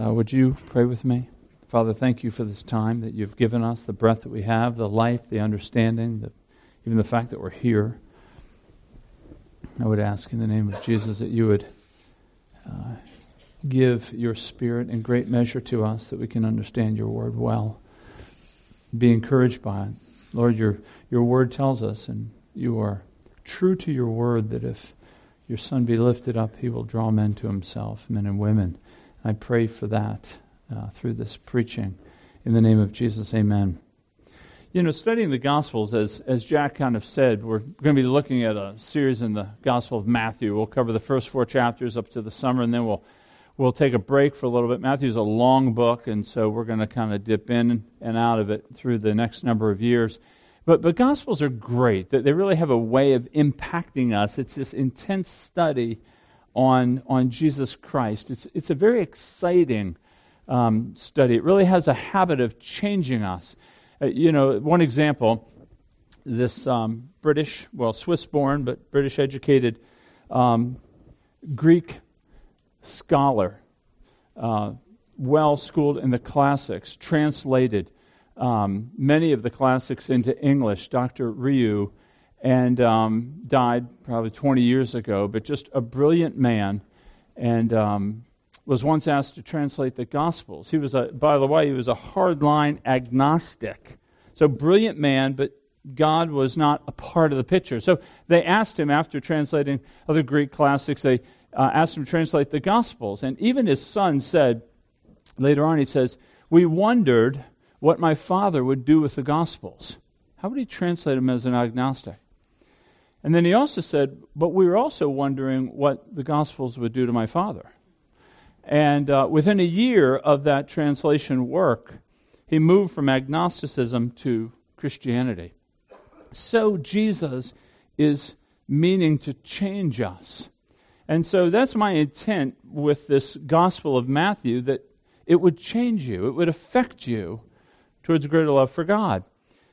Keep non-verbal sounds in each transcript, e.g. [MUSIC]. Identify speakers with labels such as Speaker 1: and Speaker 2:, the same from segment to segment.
Speaker 1: Uh, would you pray with me? Father, thank you for this time that you've given us, the breath that we have, the life, the understanding, the, even the fact that we're here. I would ask in the name of Jesus that you would uh, give your Spirit in great measure to us that we can understand your word well. Be encouraged by it. Lord, your, your word tells us, and you are true to your word, that if your Son be lifted up, he will draw men to himself, men and women. I pray for that uh, through this preaching. In the name of Jesus, amen. You know, studying the Gospels, as, as Jack kind of said, we're going to be looking at a series in the Gospel of Matthew. We'll cover the first four chapters up to the summer, and then we'll, we'll take a break for a little bit. Matthew's a long book, and so we're going to kind of dip in and out of it through the next number of years. But, but Gospels are great. They really have a way of impacting us. It's this intense study on, on Jesus Christ. It's, it's a very exciting um, study. It really has a habit of changing us. Uh, you know, one example this um, British, well, Swiss born, but British educated um, Greek scholar, uh, well schooled in the classics, translated um, many of the classics into English, Dr. Rieu, and um, died probably 20 years ago, but just a brilliant man and um, was once asked to translate the Gospels. He was, a, by the way, he was a hardline agnostic. So, brilliant man, but God was not a part of the picture. So, they asked him after translating other Greek classics, they uh, asked him to translate the Gospels. And even his son said, later on, he says, We wondered what my father would do with the Gospels. How would he translate them as an agnostic? And then he also said, But we were also wondering what the Gospels would do to my father. And uh, within a year of that translation work, he moved from agnosticism to Christianity. So Jesus is meaning to change us. And so that's my intent with this Gospel of Matthew that it would change you, it would affect you towards greater love for God.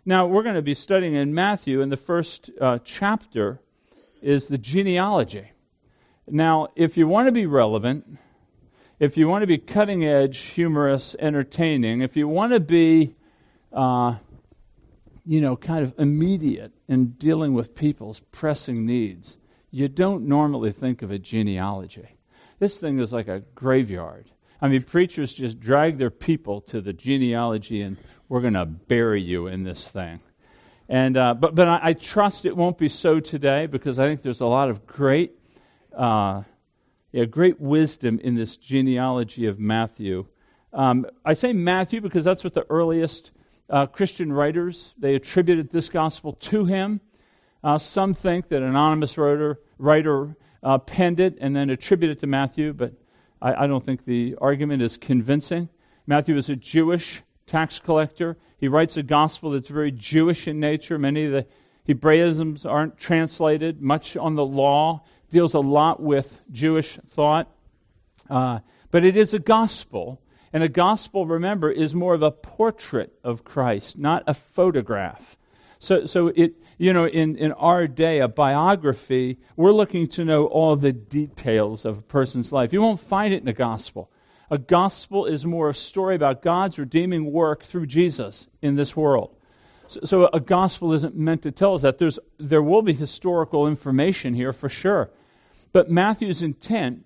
Speaker 1: Now, we're going to be studying in Matthew, and the first uh, chapter is the genealogy. Now, if you want to be relevant, if you want to be cutting edge, humorous, entertaining, if you want to be, uh, you know, kind of immediate in dealing with people's pressing needs, you don't normally think of a genealogy. This thing is like a graveyard. I mean, preachers just drag their people to the genealogy and we're going to bury you in this thing. And, uh, but but I, I, trust it won't be so today because I think there's a lot of great uh, yeah, great wisdom in this genealogy of Matthew. Um, I say Matthew because that's what the earliest uh, Christian writers they attributed this gospel to him. Uh, some think that an anonymous writer, writer uh, penned it and then attributed it to Matthew, but I, I don't think the argument is convincing. Matthew is a Jewish tax collector. He writes a gospel that's very Jewish in nature. Many of the Hebraisms aren't translated, much on the law deals a lot with Jewish thought. Uh, but it is a gospel. And a gospel, remember, is more of a portrait of Christ, not a photograph. So, so it, you know, in, in our day, a biography, we're looking to know all the details of a person's life. You won't find it in a gospel. A gospel is more a story about God's redeeming work through Jesus in this world. So, so a gospel isn't meant to tell us that. There's, there will be historical information here for sure. But Matthew's intent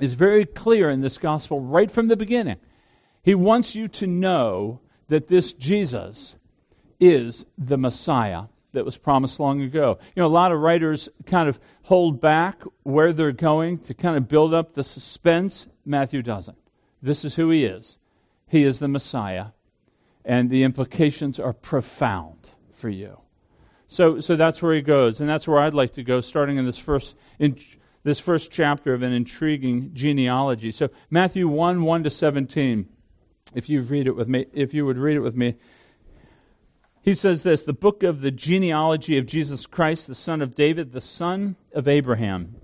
Speaker 1: is very clear in this gospel right from the beginning. He wants you to know that this Jesus is the Messiah that was promised long ago. You know, a lot of writers kind of hold back where they're going to kind of build up the suspense. Matthew doesn't. This is who he is. He is the Messiah, and the implications are profound for you. So, so that's where he goes, and that's where I'd like to go, starting in this first in this first chapter of an intriguing genealogy. So Matthew 1, 1 to 17, if you read it with me, if you would read it with me. He says this the book of the genealogy of Jesus Christ, the son of David, the son of Abraham.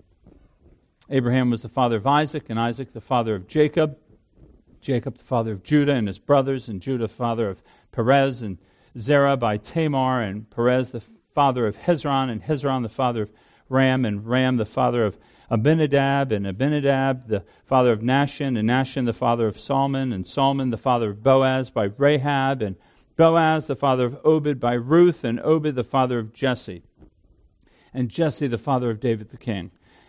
Speaker 1: Abraham was the father of Isaac, and Isaac the father of Jacob. Jacob the father of Judah and his brothers, and Judah the father of Perez, and Zerah by Tamar, and Perez the father of Hezron, and Hezron the father of Ram, and Ram the father of Abinadab, and Abinadab the father of Nahshon, and Nahshon the father of Salmon, and Salmon the father of Boaz by Rahab, and Boaz the father of Obed by Ruth, and Obed the father of Jesse, and Jesse the father of David the king.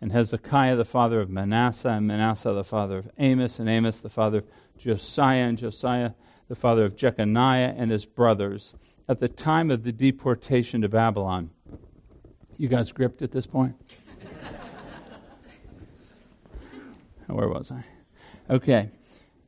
Speaker 1: and Hezekiah the father of Manasseh, and Manasseh the father of Amos, and Amos the father of Josiah, and Josiah the father of Jeconiah and his brothers at the time of the deportation to Babylon. You guys gripped at this point? [LAUGHS] Where was I? Okay.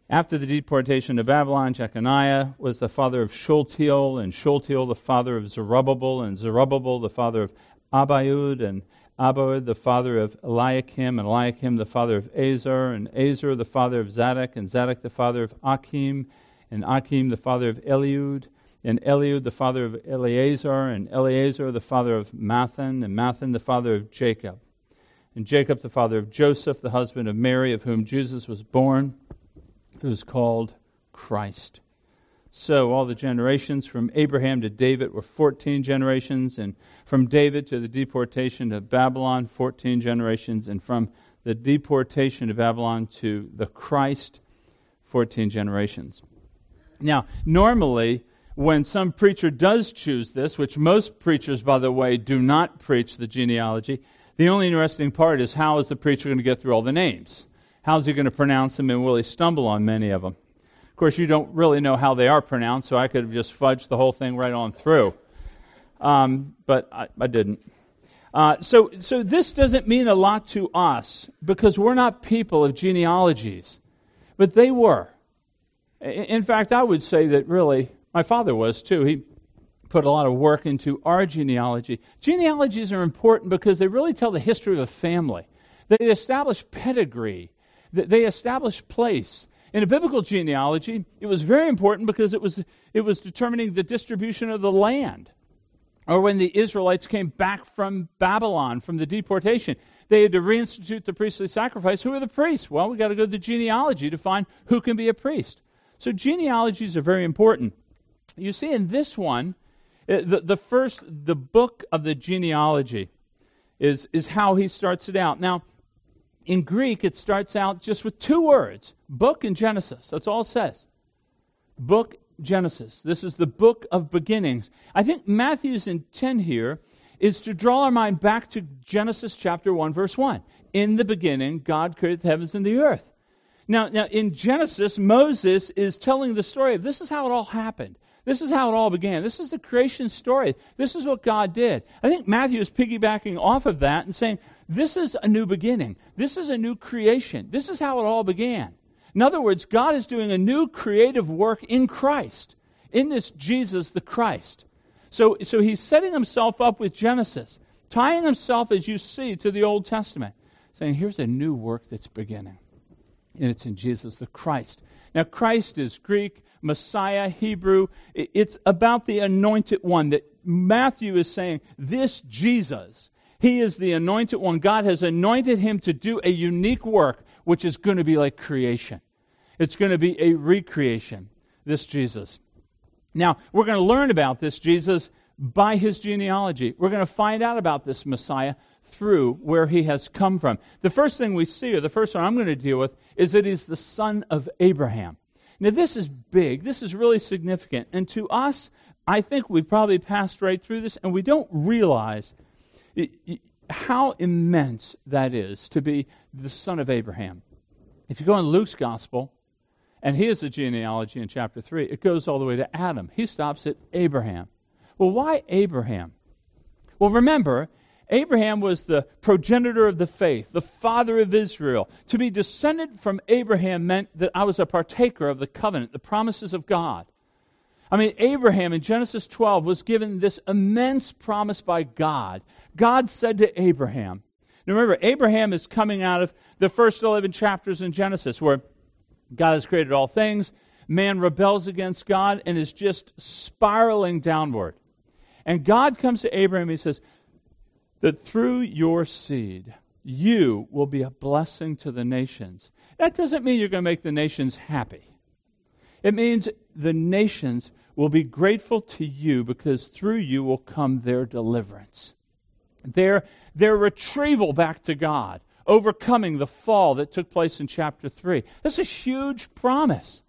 Speaker 1: After the deportation to Babylon, Jeconiah was the father of Shealtiel, and Shealtiel the father of Zerubbabel, and Zerubbabel the father of Abiud, and Abiud the father of Eliakim, and Eliakim the father of Azor, and Azor the father of Zadok, and Zadok the father of Achim, and Achim the father of Eliud, and Eliud the father of Eleazar, and Eleazar the father of Matthan, and Matthan the father of Jacob, and Jacob the father of Joseph, the husband of Mary, of whom Jesus was born, who is called Christ. So all the generations from Abraham to David were 14 generations, and from David to the deportation to Babylon, 14 generations, and from the deportation to Babylon to the Christ, 14 generations. Now, normally, when some preacher does choose this, which most preachers, by the way, do not preach the genealogy, the only interesting part is how is the preacher going to get through all the names? How's he going to pronounce them, and will he stumble on many of them? Course, you don't really know how they are pronounced, so I could have just fudged the whole thing right on through. Um, but I, I didn't. Uh, so, so this doesn't mean a lot to us because we're not people of genealogies, but they were. In fact, I would say that really my father was too. He put a lot of work into our genealogy. Genealogies are important because they really tell the history of a family. They establish pedigree. They establish place. In a biblical genealogy, it was very important because it was, it was determining the distribution of the land. Or when the Israelites came back from Babylon, from the deportation, they had to reinstitute the priestly sacrifice. Who are the priests? Well, we've got to go to the genealogy to find who can be a priest. So genealogies are very important. You see, in this one, uh, the, the first, the book of the genealogy is, is how he starts it out. Now, in Greek, it starts out just with two words book in Genesis. That's all it says. Book, Genesis. This is the book of beginnings. I think Matthew's intent here is to draw our mind back to Genesis chapter 1, verse 1. In the beginning, God created the heavens and the earth. Now, now, in Genesis, Moses is telling the story of this is how it all happened. This is how it all began. This is the creation story. This is what God did. I think Matthew is piggybacking off of that and saying, this is a new beginning. This is a new creation. This is how it all began. In other words, God is doing a new creative work in Christ, in this Jesus the Christ. So, so he's setting himself up with Genesis, tying himself, as you see, to the Old Testament, saying, here's a new work that's beginning. And it's in Jesus the Christ. Now, Christ is Greek, Messiah, Hebrew. It's about the anointed one that Matthew is saying, this Jesus, he is the anointed one. God has anointed him to do a unique work, which is going to be like creation. It's going to be a recreation, this Jesus. Now, we're going to learn about this Jesus by his genealogy. We're going to find out about this Messiah through where he has come from. The first thing we see, or the first one I'm going to deal with, is that he's the son of Abraham. Now, this is big. This is really significant. And to us, I think we've probably passed right through this, and we don't realize how immense that is to be the son of Abraham. If you go in Luke's gospel, and here's the genealogy in chapter 3, it goes all the way to Adam. He stops at Abraham. Well, why Abraham? Well, remember, Abraham was the progenitor of the faith, the father of Israel. To be descended from Abraham meant that I was a partaker of the covenant, the promises of God. I mean, Abraham in Genesis 12 was given this immense promise by God. God said to Abraham, now remember, Abraham is coming out of the first 11 chapters in Genesis where God has created all things. Man rebels against God and is just spiraling downward. And God comes to Abraham he says, That through your seed, you will be a blessing to the nations. That doesn't mean you're going to make the nations happy. It means the nations will be grateful to you because through you will come their deliverance, their, their retrieval back to God, overcoming the fall that took place in chapter 3. That's a huge promise.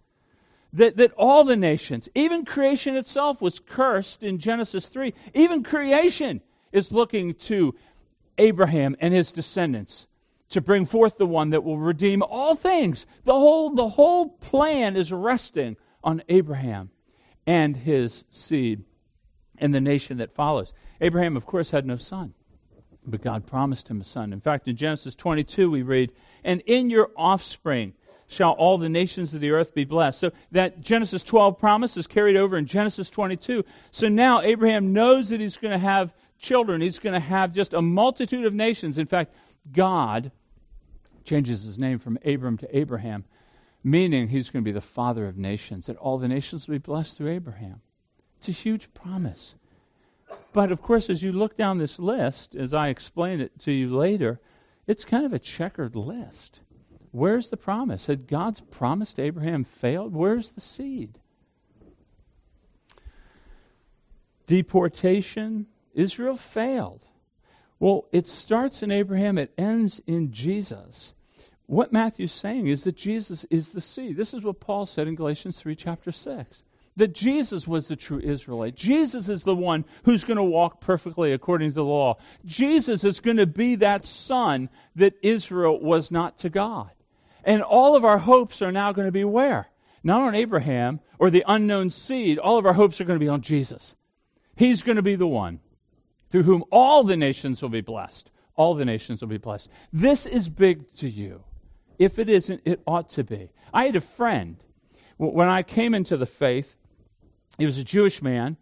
Speaker 1: That, that all the nations, even creation itself, was cursed in Genesis 3. Even creation is looking to Abraham and his descendants to bring forth the one that will redeem all things. The whole, the whole plan is resting on Abraham and his seed and the nation that follows. Abraham, of course, had no son, but God promised him a son. In fact, in Genesis 22, we read, And in your offspring shall all the nations of the earth be blessed. So that Genesis 12 promise is carried over in Genesis 22. So now Abraham knows that he's going to have children. He's going to have just a multitude of nations. In fact, God changes his name from Abram to Abraham meaning he's going to be the father of nations, that all the nations will be blessed through Abraham. It's a huge promise. But of course, as you look down this list, as I explain it to you later, it's kind of a checkered list. Where's the promise? Had God's promise to Abraham failed? Where's the seed? Deportation, Israel failed. Well, it starts in Abraham, it ends in Jesus what Matthew's saying is that Jesus is the seed. This is what Paul said in Galatians 3, chapter 6. That Jesus was the true Israelite. Jesus is the one who's going to walk perfectly according to the law. Jesus is going to be that son that Israel was not to God. And all of our hopes are now going to be where? Not on Abraham or the unknown seed. All of our hopes are going to be on Jesus. He's going to be the one through whom all the nations will be blessed. All the nations will be blessed. This is big to you. If it isn't, it ought to be. I had a friend. When I came into the faith, he was a Jewish man,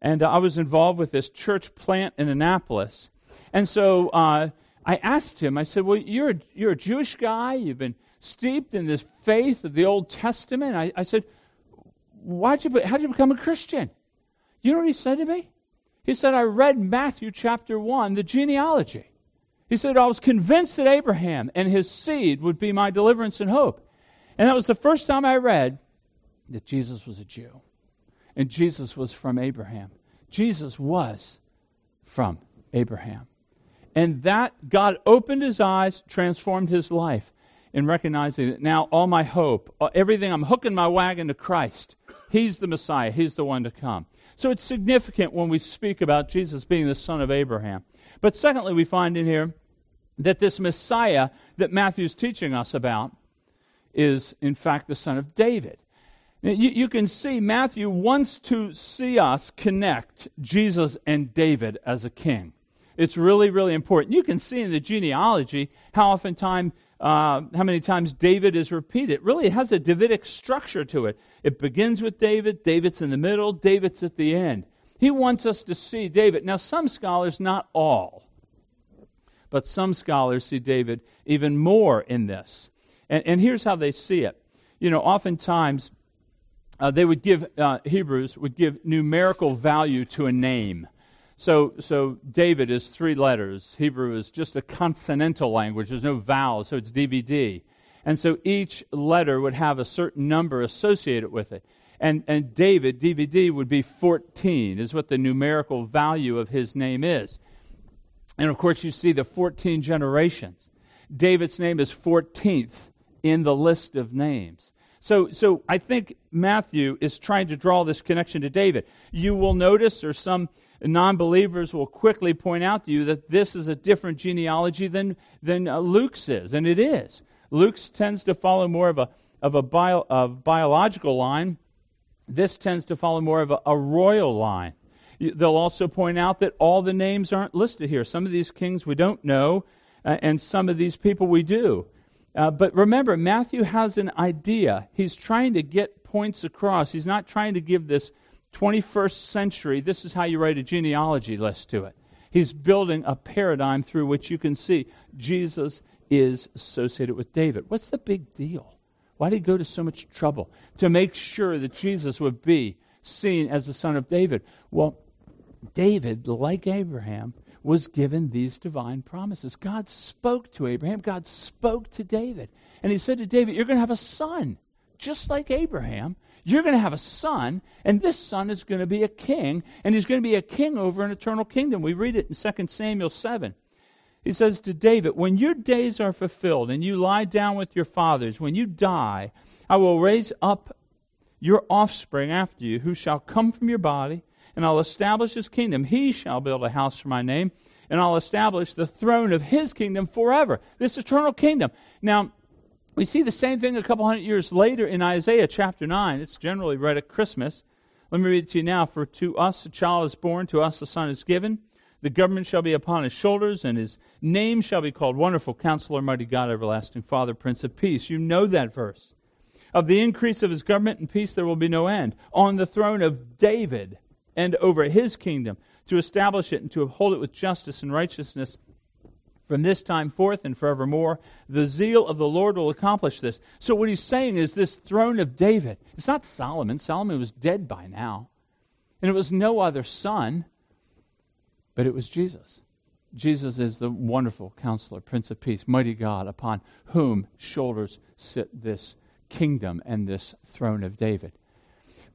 Speaker 1: and I was involved with this church plant in Annapolis. And so uh, I asked him, I said, Well, you're a, you're a Jewish guy. You've been steeped in this faith of the Old Testament. I, I said, Why'd you, How'd you become a Christian? You know what he said to me? He said, I read Matthew chapter 1, the genealogy. He said, I was convinced that Abraham and his seed would be my deliverance and hope. And that was the first time I read that Jesus was a Jew. And Jesus was from Abraham. Jesus was from Abraham. And that God opened his eyes, transformed his life in recognizing that now all my hope, uh, everything, I'm hooking my wagon to Christ. He's the Messiah, He's the one to come. So it's significant when we speak about Jesus being the son of Abraham. But secondly, we find in here that this Messiah that Matthew's teaching us about is, in fact, the son of David. You, you, can see Matthew wants to see us connect Jesus and David as a king. It's really, really important. You can see in the genealogy how oftentimes, uh, how many times David is repeated. Really, it has a Davidic structure to it. It begins with David, David's in the middle, David's at the end. He wants us to see David. Now, some scholars, not all, but some scholars see David even more in this. And, and here's how they see it. You know, oftentimes uh, they would give, uh, Hebrews would give numerical value to a name. So, so David is three letters. Hebrew is just a consonantal language. There's no vowels, so it's DVD. And so each letter would have a certain number associated with it. And, and David, DVD, would be 14, is what the numerical value of his name is. And of course, you see the 14 generations. David's name is 14th in the list of names. So, so I think Matthew is trying to draw this connection to David. You will notice, or some non believers will quickly point out to you, that this is a different genealogy than, than uh, Luke's is, and it is. Luke's tends to follow more of a, of a, bio, biological line, this tends to follow more of a, a royal line. They'll also point out that all the names aren't listed here. Some of these kings we don't know, uh, and some of these people we do. Uh, but remember, Matthew has an idea. He's trying to get points across. He's not trying to give this 21st century, this is how you write a genealogy list to it. He's building a paradigm through which you can see Jesus is associated with David. What's the big deal? Why did he go to so much trouble to make sure that Jesus would be seen as the son of David? Well, David, like Abraham, was given these divine promises. God spoke to Abraham, God spoke to David. And he said to David, You're going to have a son, just like Abraham. You're going to have a son, and this son is going to be a king, and he's going to be a king over an eternal kingdom. We read it in 2 Samuel 7. He says to David, When your days are fulfilled and you lie down with your fathers, when you die, I will raise up your offspring after you, who shall come from your body and I'll establish his kingdom. He shall build a house for my name, and I'll establish the throne of his kingdom forever. This eternal kingdom. Now, we see the same thing a couple hundred years later in Isaiah chapter 9. It's generally read at Christmas. Let me read it to you now. For to us a child is born, to us a son is given. The government shall be upon his shoulders, and his name shall be called Wonderful Counselor, Mighty God, Everlasting Father, Prince of Peace. You know that verse. Of the increase of his government and peace there will be no end. On the throne of David and over his kingdom, to establish it and to uphold it with justice and righteousness from this time forth and forevermore. The zeal of the Lord will accomplish this. So, what he's saying is this throne of David, it's not Solomon. Solomon was dead by now. And it was no other son, but it was Jesus. Jesus is the wonderful counselor, Prince of Peace, mighty God, upon whom shoulders sit this kingdom and this throne of David.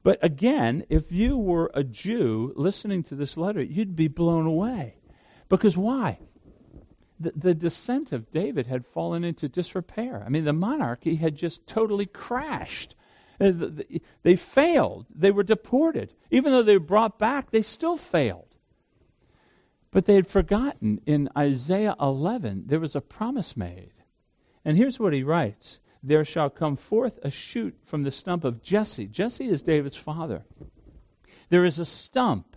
Speaker 1: But again, if you were a Jew listening to this letter, you'd be blown away. Because why? The, the descent of David had fallen into disrepair. I mean, the monarchy had just totally crashed. Uh, they failed. They were deported. Even though they were brought back, they still failed. But they had forgotten in Isaiah 11, there was a promise made. And here's what he writes there shall come forth a shoot from the stump of Jesse. Jesse is David's father. There is a stump.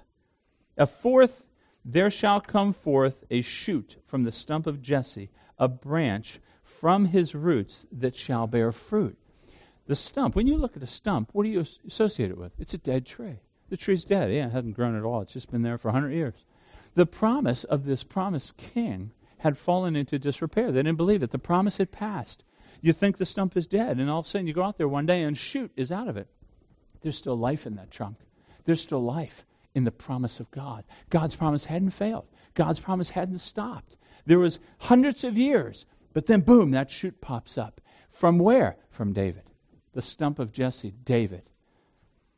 Speaker 1: A fourth, there shall come forth a shoot from the stump of Jesse, a branch from his roots that shall bear fruit. The stump, when you look at a stump, what do you associate it with? It's a dead tree. The tree's dead. Yeah, it hasn't grown at all. It's just been there for 100 years. The promise of this promised king had fallen into disrepair. They didn't believe it. The promise had passed. You think the stump is dead, and all of a sudden you go out there one day and shoot is out of it. There's still life in that trunk. There's still life in the promise of God. God's promise hadn't failed. God's promise hadn't stopped. There was hundreds of years, but then boom, that shoot pops up. From where? From David. The stump of Jesse, David.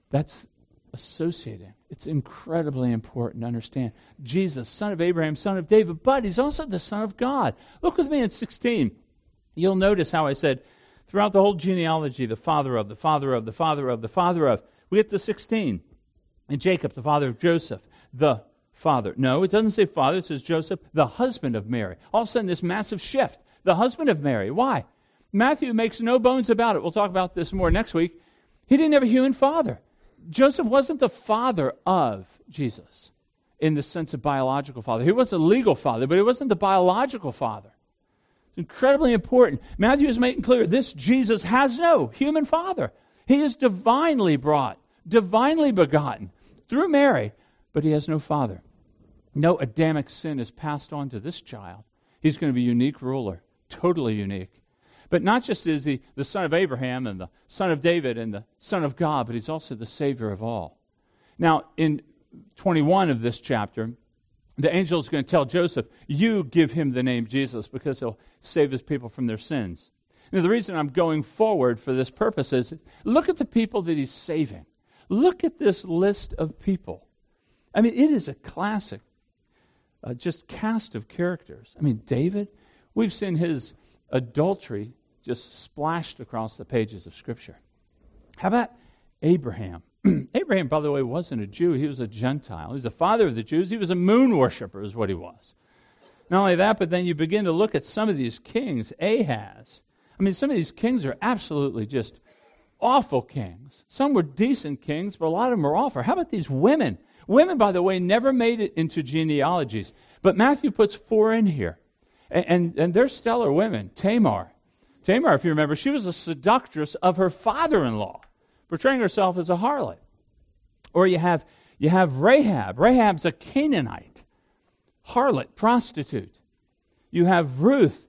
Speaker 1: That's associating. It's incredibly important to understand. Jesus, son of Abraham, son of David, but he's also the son of God. Look with me in 16. You'll notice how I said throughout the whole genealogy, the father of, the father of, the father of, the father of. We get to 16. And Jacob, the father of Joseph, the father. No, it doesn't say father, it says Joseph, the husband of Mary. All of a sudden, this massive shift. The husband of Mary. Why? Matthew makes no bones about it. We'll talk about this more next week. He didn't have a human father. Joseph wasn't the father of Jesus in the sense of biological father. He was a legal father, but he wasn't the biological father incredibly important. Matthew is making clear this Jesus has no human father. He is divinely brought, divinely begotten through Mary, but he has no father. No Adamic sin is passed on to this child. He's going to be unique ruler, totally unique. But not just is he the son of Abraham and the son of David and the son of God, but he's also the Savior of all. Now, in 21 of this chapter, the angel is going to tell Joseph, You give him the name Jesus because he'll save his people from their sins. Now, the reason I'm going forward for this purpose is look at the people that he's saving. Look at this list of people. I mean, it is a classic, uh, just cast of characters. I mean, David, we've seen his adultery just splashed across the pages of Scripture. How about Abraham? [CLEARS THROAT] Abraham, by the way, wasn't a Jew, he was a Gentile. He's the father of the Jews. He was a moon worshiper, is what he was. Not only that, but then you begin to look at some of these kings. Ahaz. I mean, some of these kings are absolutely just awful kings. Some were decent kings, but a lot of them are awful. How about these women? Women, by the way, never made it into genealogies. But Matthew puts four in here. And, and, and they're stellar women. Tamar. Tamar, if you remember, she was a seductress of her father in law portraying herself as a harlot. Or you have, you have Rahab. Rahab's a Canaanite, harlot, prostitute. You have Ruth.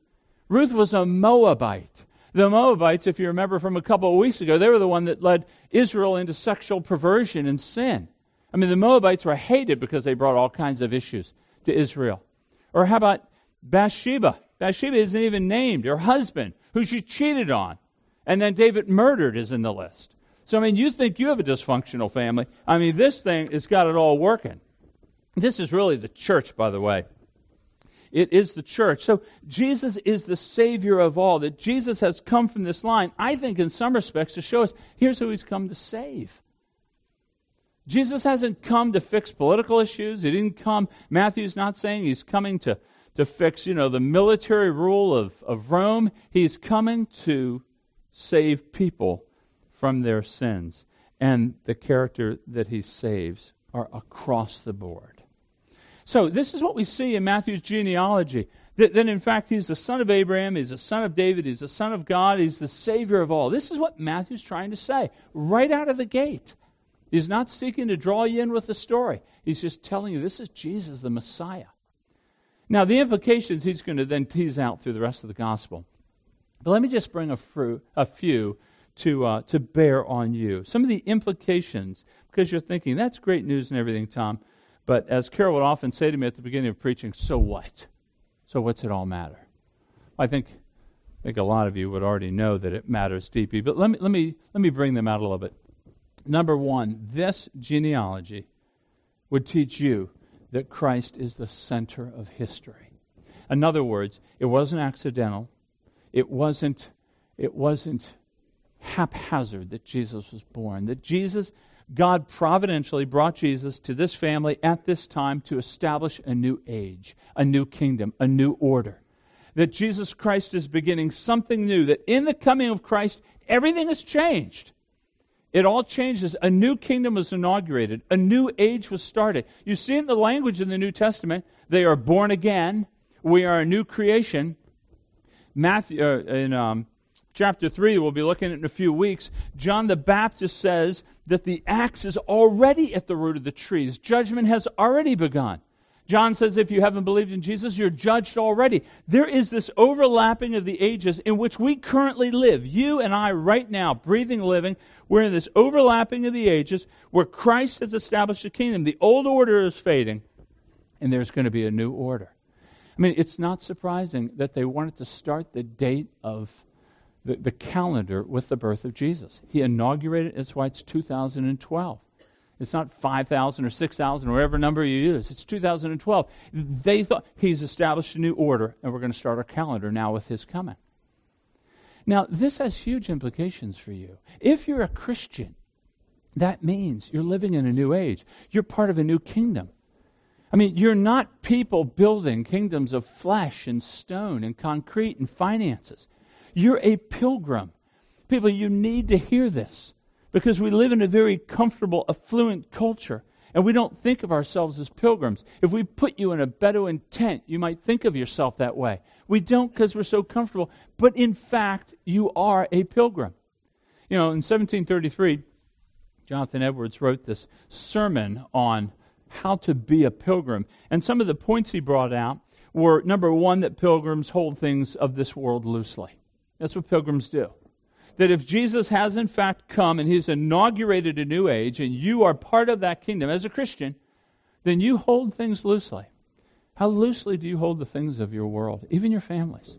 Speaker 1: Ruth was a Moabite. The Moabites, if you remember from a couple of weeks ago, they were the one that led Israel into sexual perversion and sin. I mean, the Moabites were hated because they brought all kinds of issues to Israel. Or how about Bathsheba? Bathsheba isn't even named. Her husband, who she cheated on, and then David murdered, is in the list. So, I mean, you think you have a dysfunctional family. I mean, this thing has got it all working. This is really the church, by the way. It is the church. So Jesus is the Savior of all. That Jesus has come from this line, I think, in some respects, to show us here's who He's come to save. Jesus hasn't come to fix political issues. He didn't come, Matthew's not saying he's coming to, to fix, you know, the military rule of, of Rome. He's coming to save people from their sins. And the character that he saves are across the board. So, this is what we see in Matthew's genealogy. That, that, in fact, he's the son of Abraham, he's the son of David, he's the son of God, he's the Savior of all. This is what Matthew's trying to say right out of the gate. He's not seeking to draw you in with the story, he's just telling you this is Jesus, the Messiah. Now, the implications he's going to then tease out through the rest of the gospel. But let me just bring a, few to, uh, to bear on you. Some of the implications, because you're thinking, that's great news and everything, Tom. But as Carol would often say to me at the beginning of preaching, so what? So what's it all matter? I think, I think a lot of you would already know that it matters deeply, but let me, let, me, let me bring them out a little bit. Number one, this genealogy would teach you that Christ is the center of history. In other words, it wasn't accidental. It wasn't, it wasn't haphazard that Jesus was born. That Jesus God providentially brought Jesus to this family at this time to establish a new age, a new kingdom, a new order. That Jesus Christ is beginning something new, that in the coming of Christ, everything has changed. It all changes. A new kingdom was inaugurated, a new age was started. You see in the language in the New Testament, they are born again, we are a new creation. Matthew, uh, in um, chapter 3, we'll be looking at in a few weeks, John the Baptist says that the axe is already at the root of the trees. Judgment has already begun. John says if you haven't believed in Jesus, you're judged already. There is this overlapping of the ages in which we currently live. You and I, right now, breathing, living, we're in this overlapping of the ages where Christ has established a kingdom. The old order is fading, and there's going to be a new order. I mean, it's not surprising that they wanted to start the date of the, the calendar with the birth of Jesus. He inaugurated, that's why it's 2012. It's not 5,000 or 6,000 or whatever number you use. It's 2012. They thought he's established a new order, and we're going to start our calendar now with his coming. Now, this has huge implications for you. If you're a Christian, that means you're living in a new age. You're part of a new kingdom. I mean, you're not people building kingdoms of flesh and stone and concrete and finances. You're a pilgrim. People, you need to hear this because we live in a very comfortable, affluent culture and we don't think of ourselves as pilgrims. If we put you in a Bedouin tent, you might think of yourself that way. We don't because we're so comfortable, but in fact, you are a pilgrim. You know, in 1733, Jonathan Edwards wrote this sermon on how to be a pilgrim. And some of the points he brought out were number one, that pilgrims hold things of this world loosely. That's what pilgrims do. That if Jesus has in fact come and he's inaugurated a new age and you are part of that kingdom as a Christian, then you hold things loosely. How loosely do you hold the things of your world, even your families?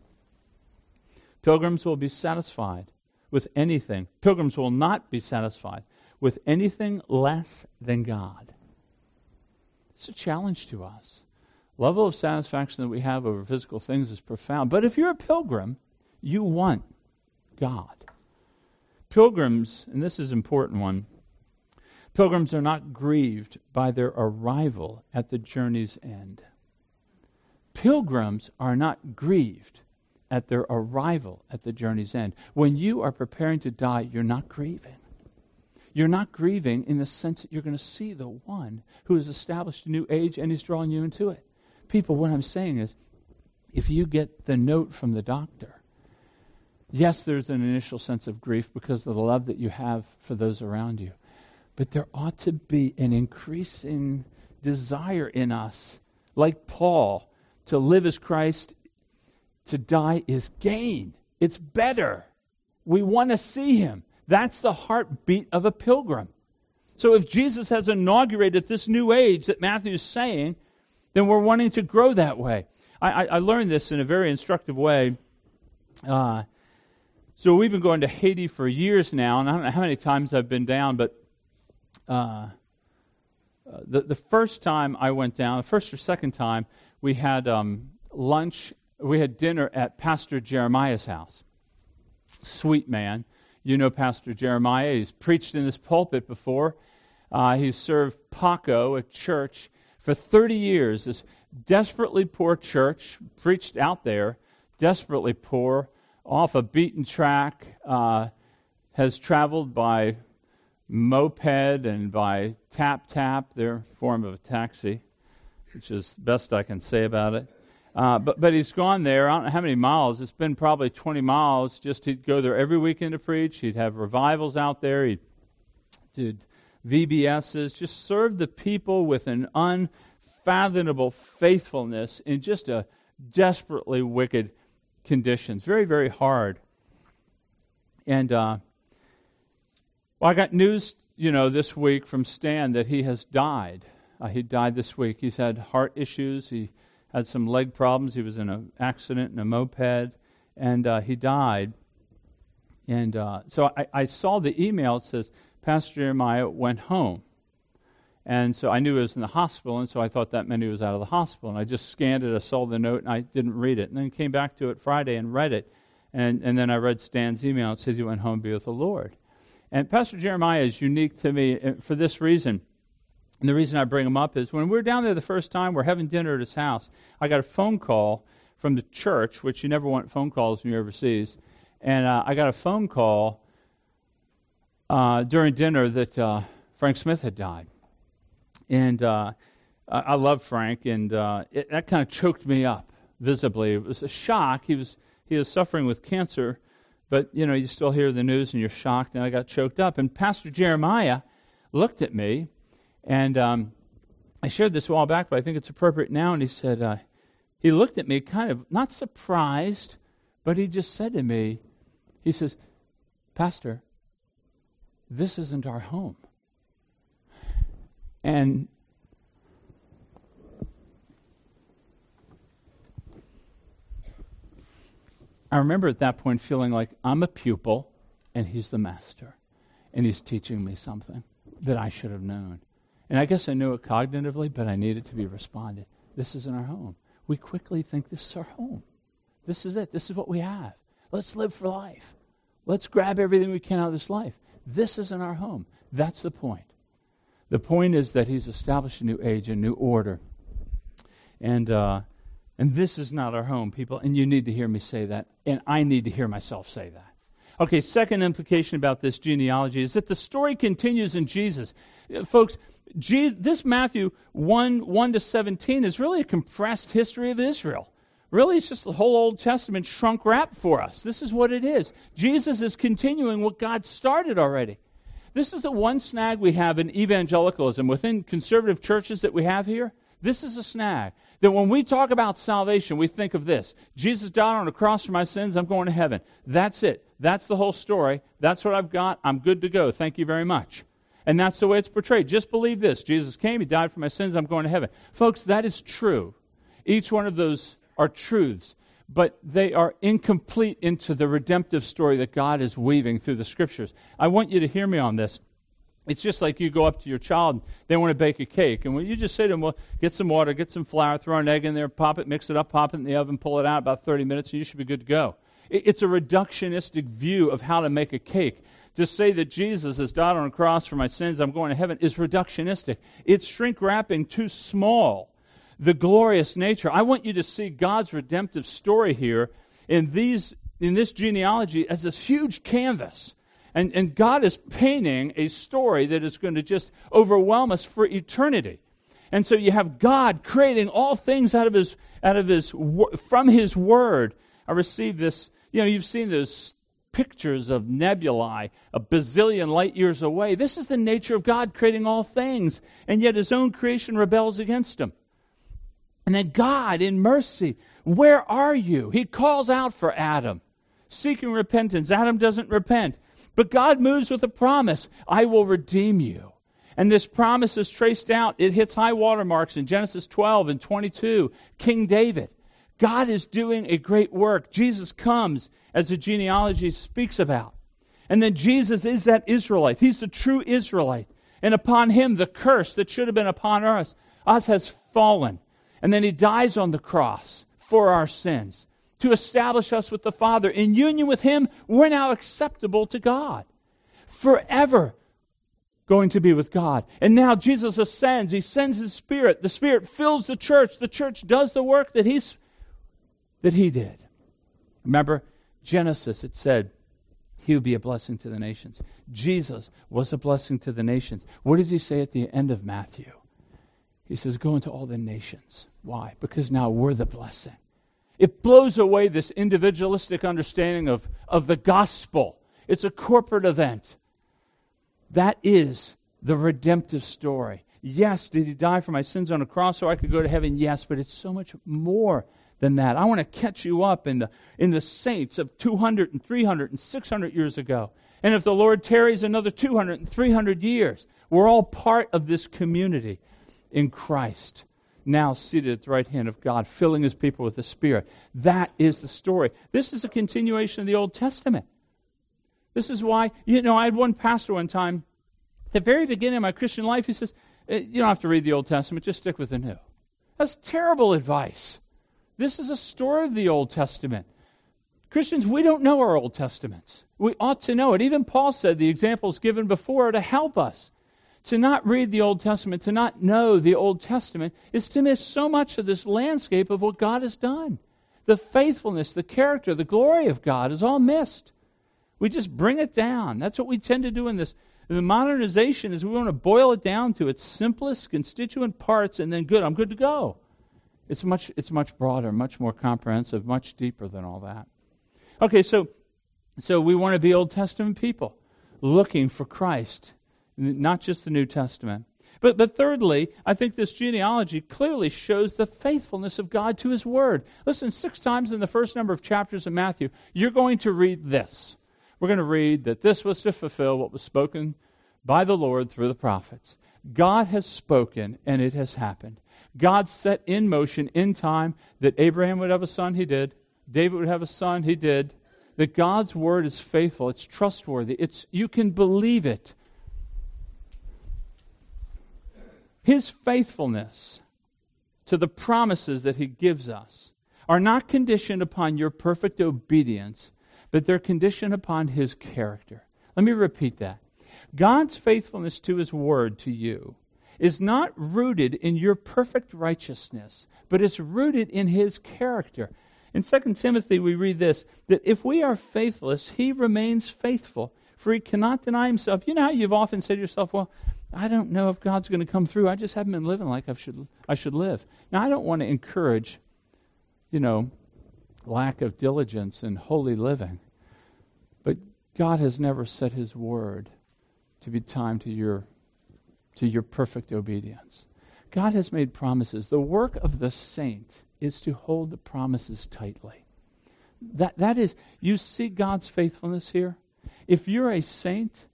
Speaker 1: Pilgrims will be satisfied with anything. Pilgrims will not be satisfied with anything less than God. It's a challenge to us. Level of satisfaction that we have over physical things is profound. But if you're a pilgrim, you want God. Pilgrims, and this is an important one, pilgrims are not grieved by their arrival at the journey's end. Pilgrims are not grieved at their arrival at the journey's end. When you are preparing to die, you're not grieving. You're not grieving in the sense that you're going to see the one who has established a new age and is drawing you into it. People, what I'm saying is, if you get the note from the doctor Yes, there's an initial sense of grief because of the love that you have for those around you. But there ought to be an increasing desire in us, like Paul, to live as Christ, to die is gain. It's better. We want to see him. That's the heartbeat of a pilgrim. So if Jesus has inaugurated this new age that Matthew is saying, then we're wanting to grow that way. I, I, I learned this in a very instructive way. Uh, so we've been going to Haiti for years now, and I don't know how many times I've been down, but uh, uh, the, the first time I went down, the first or second time, we had um, lunch, we had dinner at Pastor Jeremiah's house. Sweet man. You know Pastor Jeremiah. He's preached in this pulpit before. Uh, he's served Paco, a church, for 30 years. This desperately poor church, preached out there, desperately poor, off a beaten track, uh, has traveled by moped and by tap tap, their form of a taxi, which is the best I can say about it. Uh, but, but he's gone there. I don't know how many miles. It's been probably 20 miles. Just he'd go there every weekend to preach. He'd have revivals out there. He'd did VBSs. Just serve the people with an unfathomable faithfulness in just a desperately wicked conditions. Very, very hard. And uh, well, I got news, you know, this week from Stan that he has died. Uh, he died this week. He's had heart issues. He had some leg problems. He was in an accident in a moped, and uh, he died. And uh, so I, I, saw the email. It says Pastor Jeremiah went home, and so I knew he was in the hospital, and so I thought that meant he was out of the hospital. And I just scanned it. I saw the note, and I didn't read it. And then came back to it Friday and read it, and and then I read Stan's email. It says he went home to be with the Lord. And Pastor Jeremiah is unique to me uh, for this reason. And the reason I bring him up is when we were down there the first time, we're having dinner at his house. I got a phone call from the church, which you never want phone calls when you're overseas. And uh, I got a phone call uh, during dinner that uh, Frank Smith had died. And uh, I, I love Frank, and uh, it, that kind of choked me up visibly. It was a shock. He was, he was suffering with cancer but, you know, you still hear the news and you're shocked, and I got choked up. And Pastor Jeremiah looked at me, and um, I shared this a while back, but I think it's appropriate now. And he said, uh, he looked at me kind of not surprised, but he just said to me, he says, Pastor, this isn't our home. And I remember at that point feeling like I'm a pupil and he's the master. And he's teaching me something that I should have known. And I guess I knew it cognitively, but I needed to be responded. This isn't our home. We quickly think this is our home. This is it. This is what we have. Let's live for life. Let's grab everything we can out of this life. This isn't our home. That's the point. The point is that he's established a new age, a new order. And uh, and this is not our home, people. And you need to hear me say that. And I need to hear myself say that. Okay, second implication about this genealogy is that the story continues in Jesus. Uh, folks, this Matthew 1 1 to 17 is really a compressed history of Israel. Really, it's just the whole Old Testament shrunk wrap for us. This is what it is. Jesus is continuing what God started already. This is the one snag we have in evangelicalism within conservative churches that we have here. This is a snag. That when we talk about salvation, we think of this Jesus died on a cross for my sins, I'm going to heaven. That's it. That's the whole story. That's what I've got. I'm good to go. Thank you very much. And that's the way it's portrayed. Just believe this Jesus came, He died for my sins, I'm going to heaven. Folks, that is true. Each one of those are truths, but they are incomplete into the redemptive story that God is weaving through the scriptures. I want you to hear me on this. It's just like you go up to your child, they want to bake a cake. And when you just say to them, well, get some water, get some flour, throw an egg in there, pop it, mix it up, pop it in the oven, pull it out about 30 minutes, and you should be good to go. It's a reductionistic view of how to make a cake. To say that Jesus has died on a cross for my sins, I'm going to heaven, is reductionistic. It's shrink wrapping too small the glorious nature. I want you to see God's redemptive story here in, these, in this genealogy as this huge canvas and, and God is painting a story that is going to just overwhelm us for eternity. And so you have God creating all things out of his, out of his, from his word. I received this, you know, you've seen those pictures of nebulae a bazillion light years away. This is the nature of God creating all things, and yet his own creation rebels against him. And then God, in mercy, where are you? He calls out for Adam. seeking repentance. Adam doesn't repent. But God moves with a promise I will redeem you. And this promise is traced out. It hits high water marks in Genesis 12 and 22. King David. God is doing a great work. Jesus comes, as the genealogy speaks about. And then Jesus is that Israelite. He's the true Israelite. And upon him, the curse that should have been upon us, us has fallen. And then he dies on the cross for our sins to establish us with the Father. In union with him, we're now acceptable to God. Forever going to be with God. And now Jesus ascends. He sends his spirit. The spirit fills the church. The church does the work that he's that he did. Remember Genesis it said he would be a blessing to the nations. Jesus was a blessing to the nations. What does he say at the end of Matthew? He says, Go into all the nations. Why? Because now we're the blessing. It blows away this individualistic understanding of, of the gospel. It's a corporate event. That is the redemptive story. Yes, did he die for my sins on a cross so I could go to heaven? Yes, but it's so much more than that. I want to catch you up in the, in the saints of 200 and 300 and 600 years ago. And if the Lord tarries another 200 and 300 years, we're all part of this community in Christ, now seated at the right hand of God, filling his people with the Spirit. That is the story. This is a continuation of the Old Testament. This is why, you know, I had one pastor one time, at the very beginning of my Christian life, he says, eh, You don't have to read the Old Testament, just stick with the New. That's terrible advice. This is a story of the Old Testament. Christians, we don't know our Old Testaments. We ought to know it. Even Paul said the examples given before are to help us. To not read the Old Testament, to not know the Old Testament, is to miss so much of this landscape of what God has done. The faithfulness, the character, the glory of God is all missed. We just bring it down. That's what we tend to do in this. The modernization is we want to boil it down to its simplest constituent parts and then good, I'm good to go. It's much, it's much broader, much more comprehensive, much deeper than all that. Okay, so, so we want to be Old Testament people looking for Christ, not just the New Testament. But, but thirdly, I think this genealogy clearly shows the faithfulness of God to His Word. Listen, six times in the first number of chapters of Matthew, you're going to read this. We're going to read that this was to fulfill what was spoken by the Lord through the prophets. God has spoken, and it has happened. God set in motion in time that Abraham would have a son, he did. David would have a son, he did. That God's word is faithful, it's trustworthy, it's, you can believe it. His faithfulness to the promises that he gives us are not conditioned upon your perfect obedience, but they're conditioned upon his character. Let me repeat that. God's faithfulness to his word to you is not rooted in your perfect righteousness, but it's rooted in his character. In 2 Timothy, we read this that if we are faithless, he remains faithful, for he cannot deny himself. You know how you've often said to yourself, Well, I don't know if God's going to come through. I just haven't been living like I should, I should live. Now, I don't want to encourage, you know, lack of diligence in holy living, but God has never set his word to be timed to your to your perfect obedience. God has made promises. The work of the saint is to hold the promises tightly. That, that is, you see God's faithfulness here. If you're a saint,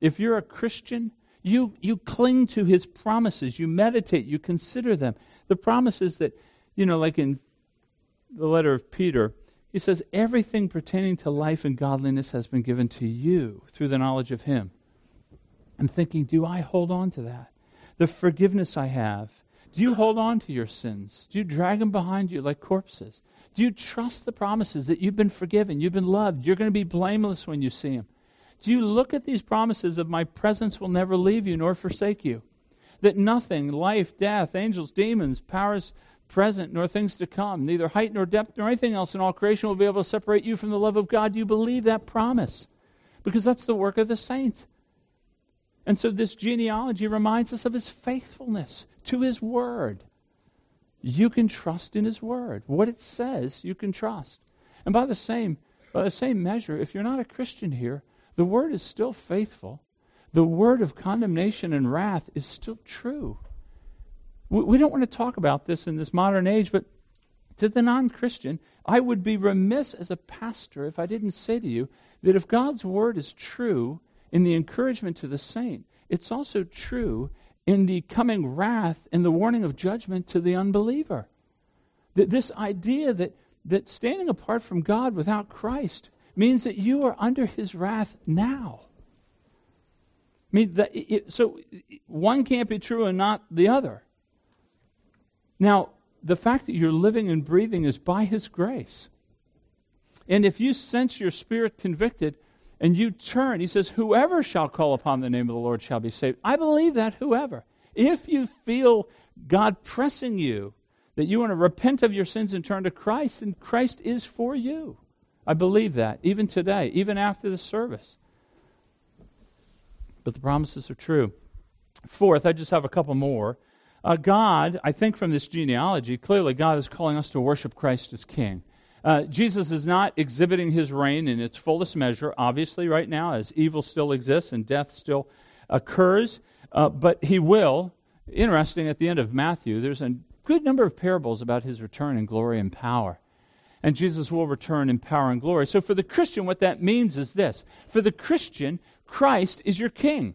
Speaker 1: if you're a Christian, you, you cling to his promises. You meditate, you consider them. The promises that, you know, like in the letter of Peter, he says, Everything pertaining to life and godliness has been given to you through the knowledge of him. I'm thinking, do I hold on to that? The forgiveness I have. Do you hold on to your sins? Do you drag them behind you like corpses? Do you trust the promises that you've been forgiven, you've been loved, you're going to be blameless when you see Him? Do you look at these promises of my presence will never leave you nor forsake you? That nothing, life, death, angels, demons, powers present, nor things to come, neither height nor depth nor anything else in all creation will be able to separate you from the love of God. Do you believe that promise? Because that's the work of the saint. And so this genealogy reminds us of his faithfulness to his word. You can trust in his word. What it says, you can trust. And by the same by the same measure, if you're not a Christian here, the word is still faithful. The word of condemnation and wrath is still true. We, we don't want to talk about this in this modern age, but To the non Christian, I would be remiss as a pastor if I didn't say to you that if God's word is true in the encouragement to the saint, it's also true in the coming wrath and the warning of judgment to the unbeliever. That this idea that, that standing apart from God without Christ means that you are under his wrath now. I mean, that it, so one can't be true and not the other. Now, the fact that you're living and breathing is by his grace. And if you sense your spirit convicted, and you turn, he says, Whoever shall call upon the name of the Lord shall be saved. I believe that, whoever. If you feel God pressing you, that you want to repent of your sins and turn to Christ, then Christ is for you. I believe that, even today, even after the service. But the promises are true. Fourth, I just have a couple more. Uh, God, I think from this genealogy, clearly God is calling us to worship Christ as King. Uh, Jesus is not exhibiting his reign in its fullest measure, obviously, right now, as evil still exists and death still occurs. Uh, but he will. Interesting, at the end of Matthew, there's a good number of parables about his return in glory and power. And Jesus will return in power and glory. So for the Christian, what that means is this for the Christian, Christ is your king.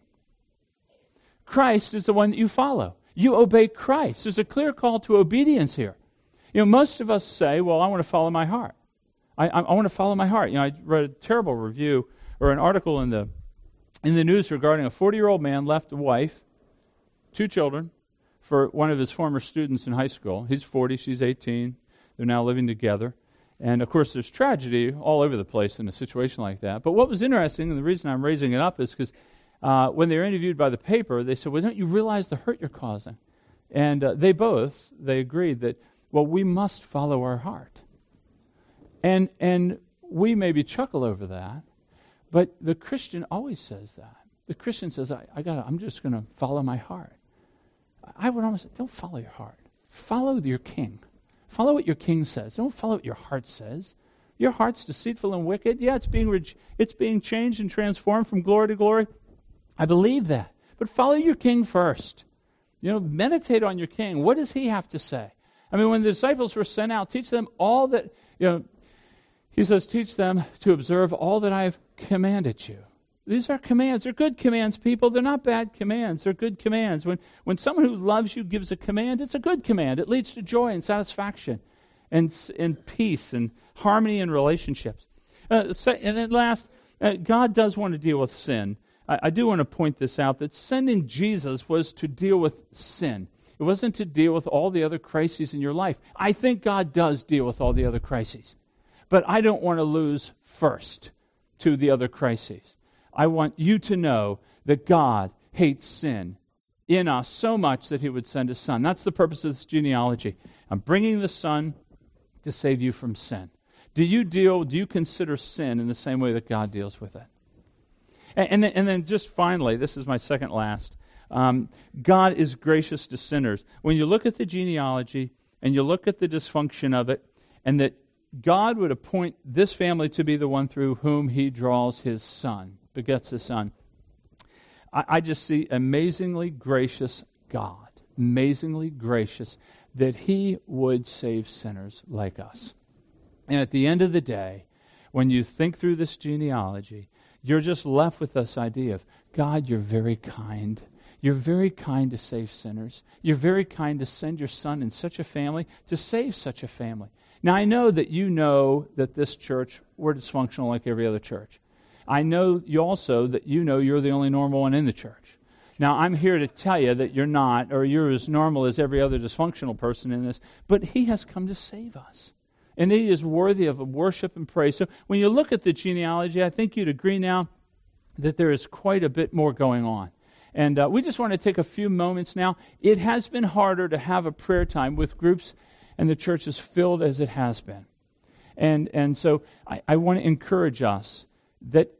Speaker 1: Christ is the one that you follow. You obey Christ. There's a clear call to obedience here. You know, most of us say, well, I want to follow my heart. I, I, I want to follow my heart. You know, I read a terrible review or an article in the, in the news regarding a 40 year old man left a wife, two children, for one of his former students in high school. He's 40, she's 18. They're now living together. And of course, there's tragedy all over the place in a situation like that. But what was interesting, and the reason I'm raising it up is because uh, when they were interviewed by the paper, they said, Well, don't you realize the hurt you're causing? And uh, they both, they agreed that well, we must follow our heart. And, and we maybe chuckle over that, but the Christian always says that. The Christian says, I, I got I'm just going to follow my heart. I would almost say, don't follow your heart. Follow your king. Follow what your king says. Don't follow what your heart says. Your heart's deceitful and wicked. Yeah, it's being, re- it's being changed and transformed from glory to glory. I believe that. But follow your king first. You know, meditate on your king. What does he have to say? I mean, when the disciples were sent out, teach them all that, you know, he says, teach them to observe all that I have commanded you. These are commands. They're good commands, people. They're not bad commands. They're good commands. When, when someone who loves you gives a command, it's a good command. It leads to joy and satisfaction and, and peace and harmony in relationships. Uh, so, and then last, uh, God does want to deal with sin. I, I do want to point this out that sending Jesus was to deal with sin. It wasn't to deal with all the other crises in your life. I think God does deal with all the other crises. But I don't want to lose first to the other crises. I want you to know that God hates sin in us so much that he would send his son. That's the purpose of this genealogy. I'm bringing the son to save you from sin. Do you deal, do you consider sin in the same way that God deals with it? And, and, then, and then just finally, this is my second last. Um, God is gracious to sinners. When you look at the genealogy and you look at the dysfunction of it, and that God would appoint this family to be the one through whom he draws his son, begets a son. I, I just see amazingly gracious God, amazingly gracious that he would save sinners like us. And at the end of the day, when you think through this genealogy, you're just left with this idea of God, you're very kind. You're very kind to save sinners. You're very kind to send your son in such a family to save such a family. Now, I know that you know that this church, we're dysfunctional like every other church. I know you also that you know you're the only normal one in the church. Now, I'm here to tell you that you're not, or you're as normal as every other dysfunctional person in this, but He has come to save us. And He is worthy of worship and praise. So when you look at the genealogy, I think you'd agree now that there is quite a bit more going on. And uh, we just want to take a few moments now. It has been harder to have a prayer time with groups and the church is filled as it has been. And, and so I, I want to encourage us that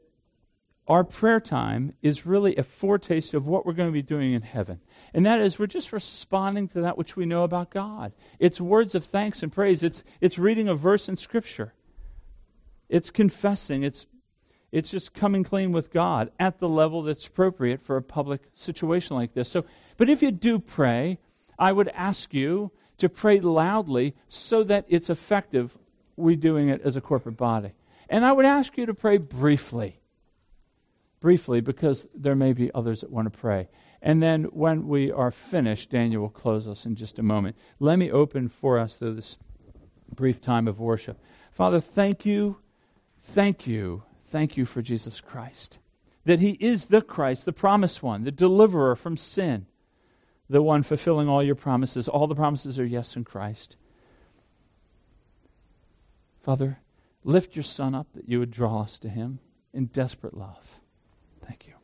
Speaker 1: our prayer time is really a foretaste of what we're going to be doing in heaven. And that is, we're just responding to that which we know about God. It's words of thanks and praise, it's, it's reading a verse in Scripture, it's confessing, it's it's just coming clean with God at the level that's appropriate for a public situation like this. So, but if you do pray, I would ask you to pray loudly so that it's effective, We're doing it as a corporate body. And I would ask you to pray briefly. Briefly, because there may be others that want to pray. And then when we are finished, Daniel will close us in just a moment. Let me open for us through this brief time of worship. Father, thank you, thank you, thank you for Jesus Christ. That he is the Christ, the promised one, the deliverer from sin the one fulfilling all your promises. All the promises are yes in Christ. Father, lift your Son up that you would draw us to him in desperate love.